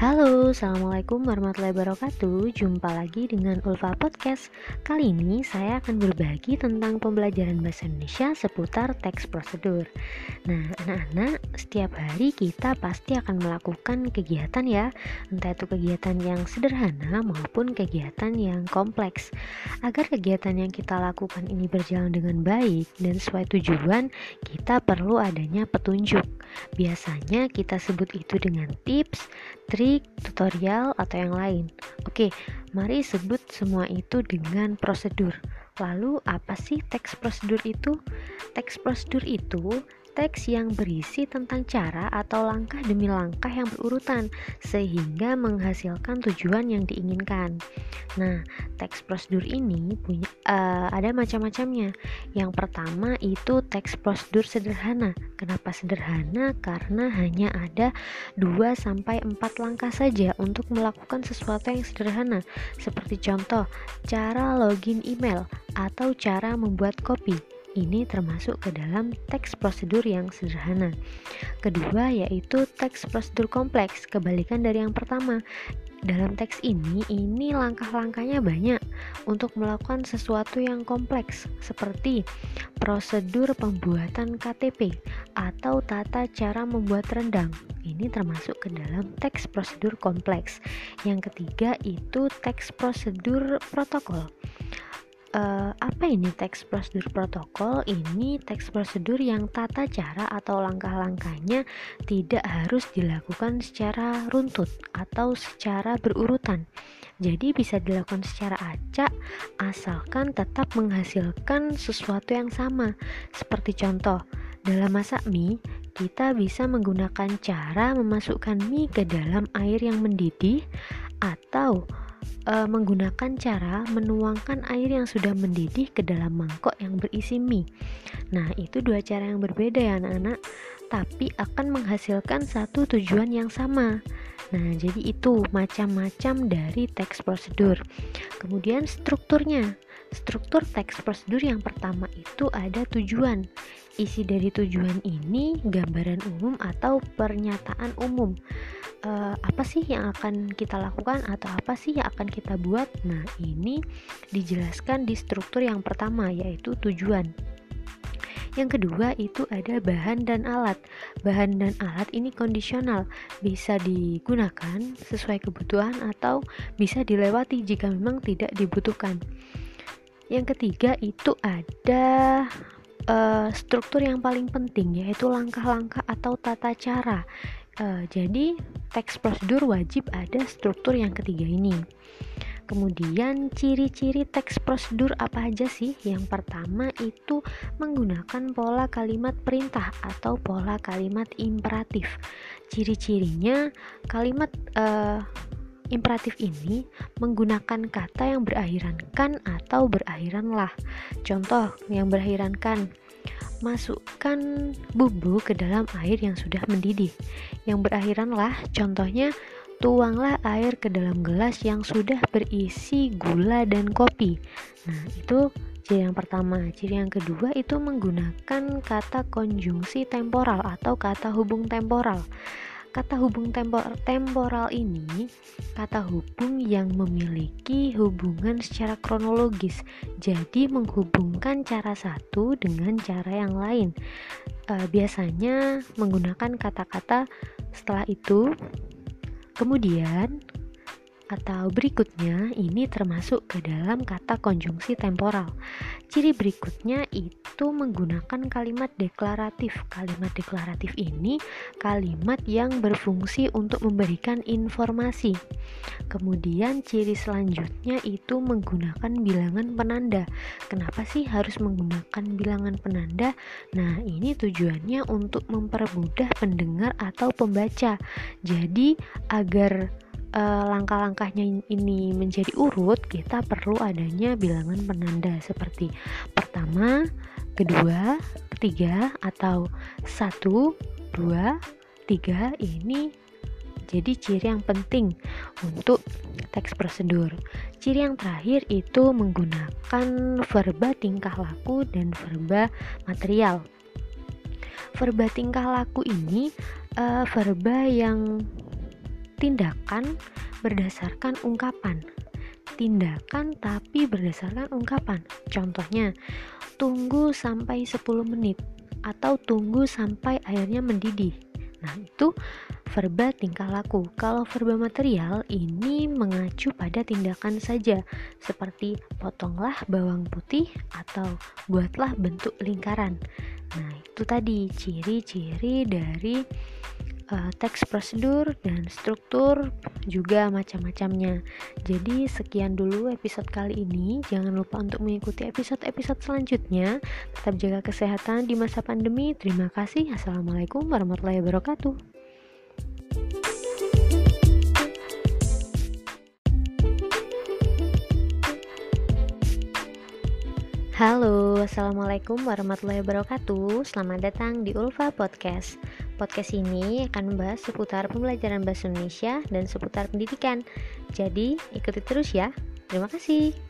Halo, Assalamualaikum warahmatullahi wabarakatuh. Jumpa lagi dengan Ulfa Podcast. Kali ini saya akan berbagi tentang pembelajaran bahasa Indonesia seputar teks prosedur. Nah, anak-anak, setiap hari kita pasti akan melakukan kegiatan ya. Entah itu kegiatan yang sederhana maupun kegiatan yang kompleks. Agar kegiatan yang kita lakukan ini berjalan dengan baik dan sesuai tujuan Kita perlu adanya petunjuk. Biasanya kita sebut itu dengan tips, trik, tutorial, atau yang lain. Oke, mari sebut semua itu dengan prosedur. Lalu, apa sih teks prosedur itu? Teks prosedur itu teks yang berisi tentang cara atau langkah demi langkah yang berurutan sehingga menghasilkan tujuan yang diinginkan. Nah, teks prosedur ini punya uh, ada macam-macamnya. Yang pertama itu teks prosedur sederhana. Kenapa sederhana? Karena hanya ada 2 sampai 4 langkah saja untuk melakukan sesuatu yang sederhana. Seperti contoh, cara login email atau cara membuat kopi ini termasuk ke dalam teks prosedur yang sederhana. Kedua yaitu teks prosedur kompleks, kebalikan dari yang pertama. Dalam teks ini, ini langkah-langkahnya banyak untuk melakukan sesuatu yang kompleks, seperti prosedur pembuatan KTP atau tata cara membuat rendang. Ini termasuk ke dalam teks prosedur kompleks. Yang ketiga itu teks prosedur protokol uh, apa ini teks prosedur protokol? Ini teks prosedur yang tata cara atau langkah-langkahnya tidak harus dilakukan secara runtut atau secara berurutan. Jadi bisa dilakukan secara acak asalkan tetap menghasilkan sesuatu yang sama. Seperti contoh, dalam masak mie, kita bisa menggunakan cara memasukkan mie ke dalam air yang mendidih atau e, menggunakan cara menuangkan air yang sudah mendidih ke dalam mangkok yang berisi mie. Nah, itu dua cara yang berbeda ya anak-anak, tapi akan menghasilkan satu tujuan yang sama. Nah, jadi itu macam-macam dari teks prosedur. Kemudian strukturnya. Struktur teks prosedur yang pertama itu ada tujuan. Isi dari tujuan ini gambaran umum atau pernyataan umum uh, apa sih yang akan kita lakukan atau apa sih yang akan kita buat. Nah, ini dijelaskan di struktur yang pertama yaitu tujuan. Yang kedua itu ada bahan dan alat. Bahan dan alat ini kondisional, bisa digunakan sesuai kebutuhan atau bisa dilewati jika memang tidak dibutuhkan. Yang ketiga itu ada uh, struktur yang paling penting yaitu langkah-langkah atau tata cara. Uh, jadi teks prosedur wajib ada struktur yang ketiga ini. Kemudian ciri-ciri teks prosedur apa aja sih? Yang pertama itu menggunakan pola kalimat perintah atau pola kalimat imperatif. Ciri-cirinya kalimat uh, imperatif ini menggunakan kata yang berakhiran kan atau berakhiran lah. Contoh yang berakhiran kan masukkan bumbu ke dalam air yang sudah mendidih. Yang berakhiran lah, contohnya tuanglah air ke dalam gelas yang sudah berisi gula dan kopi. Nah, itu ciri yang pertama. Ciri yang kedua itu menggunakan kata konjungsi temporal atau kata hubung temporal. Kata hubung tempor temporal ini kata hubung yang memiliki hubungan secara kronologis, jadi menghubungkan cara satu dengan cara yang lain. E, biasanya menggunakan kata-kata setelah itu, kemudian, atau berikutnya ini termasuk ke dalam kata konjungsi temporal. Ciri berikutnya itu menggunakan kalimat deklaratif. Kalimat deklaratif ini kalimat yang berfungsi untuk memberikan informasi. Kemudian ciri selanjutnya itu menggunakan bilangan penanda. Kenapa sih harus menggunakan bilangan penanda? Nah, ini tujuannya untuk mempermudah pendengar atau pembaca. Jadi agar uh, langkah-langkahnya ini menjadi urut, kita perlu adanya bilangan penanda seperti pertama, kedua, ketiga, atau satu, dua, tiga. Ini jadi ciri yang penting untuk teks prosedur. Ciri yang terakhir itu menggunakan verba tingkah laku dan verba material. Verba tingkah laku ini uh, verba yang tindakan berdasarkan ungkapan. Tindakan tapi berdasarkan ungkapan. Contohnya, tunggu sampai 10 menit atau tunggu sampai airnya mendidih. Nah, itu verba tingkah laku. Kalau verba material ini mengacu pada tindakan saja, seperti potonglah bawang putih atau buatlah bentuk lingkaran. Nah, itu tadi ciri-ciri dari uh, teks prosedur dan struktur juga macam-macamnya. Jadi sekian dulu episode kali ini. Jangan lupa untuk mengikuti episode-episode selanjutnya. Tetap jaga kesehatan di masa pandemi. Terima kasih. Assalamualaikum warahmatullahi wabarakatuh. Halo, Assalamualaikum warahmatullahi wabarakatuh Selamat datang di Ulfa Podcast Podcast ini akan membahas seputar pembelajaran bahasa Indonesia dan seputar pendidikan. Jadi, ikuti terus ya. Terima kasih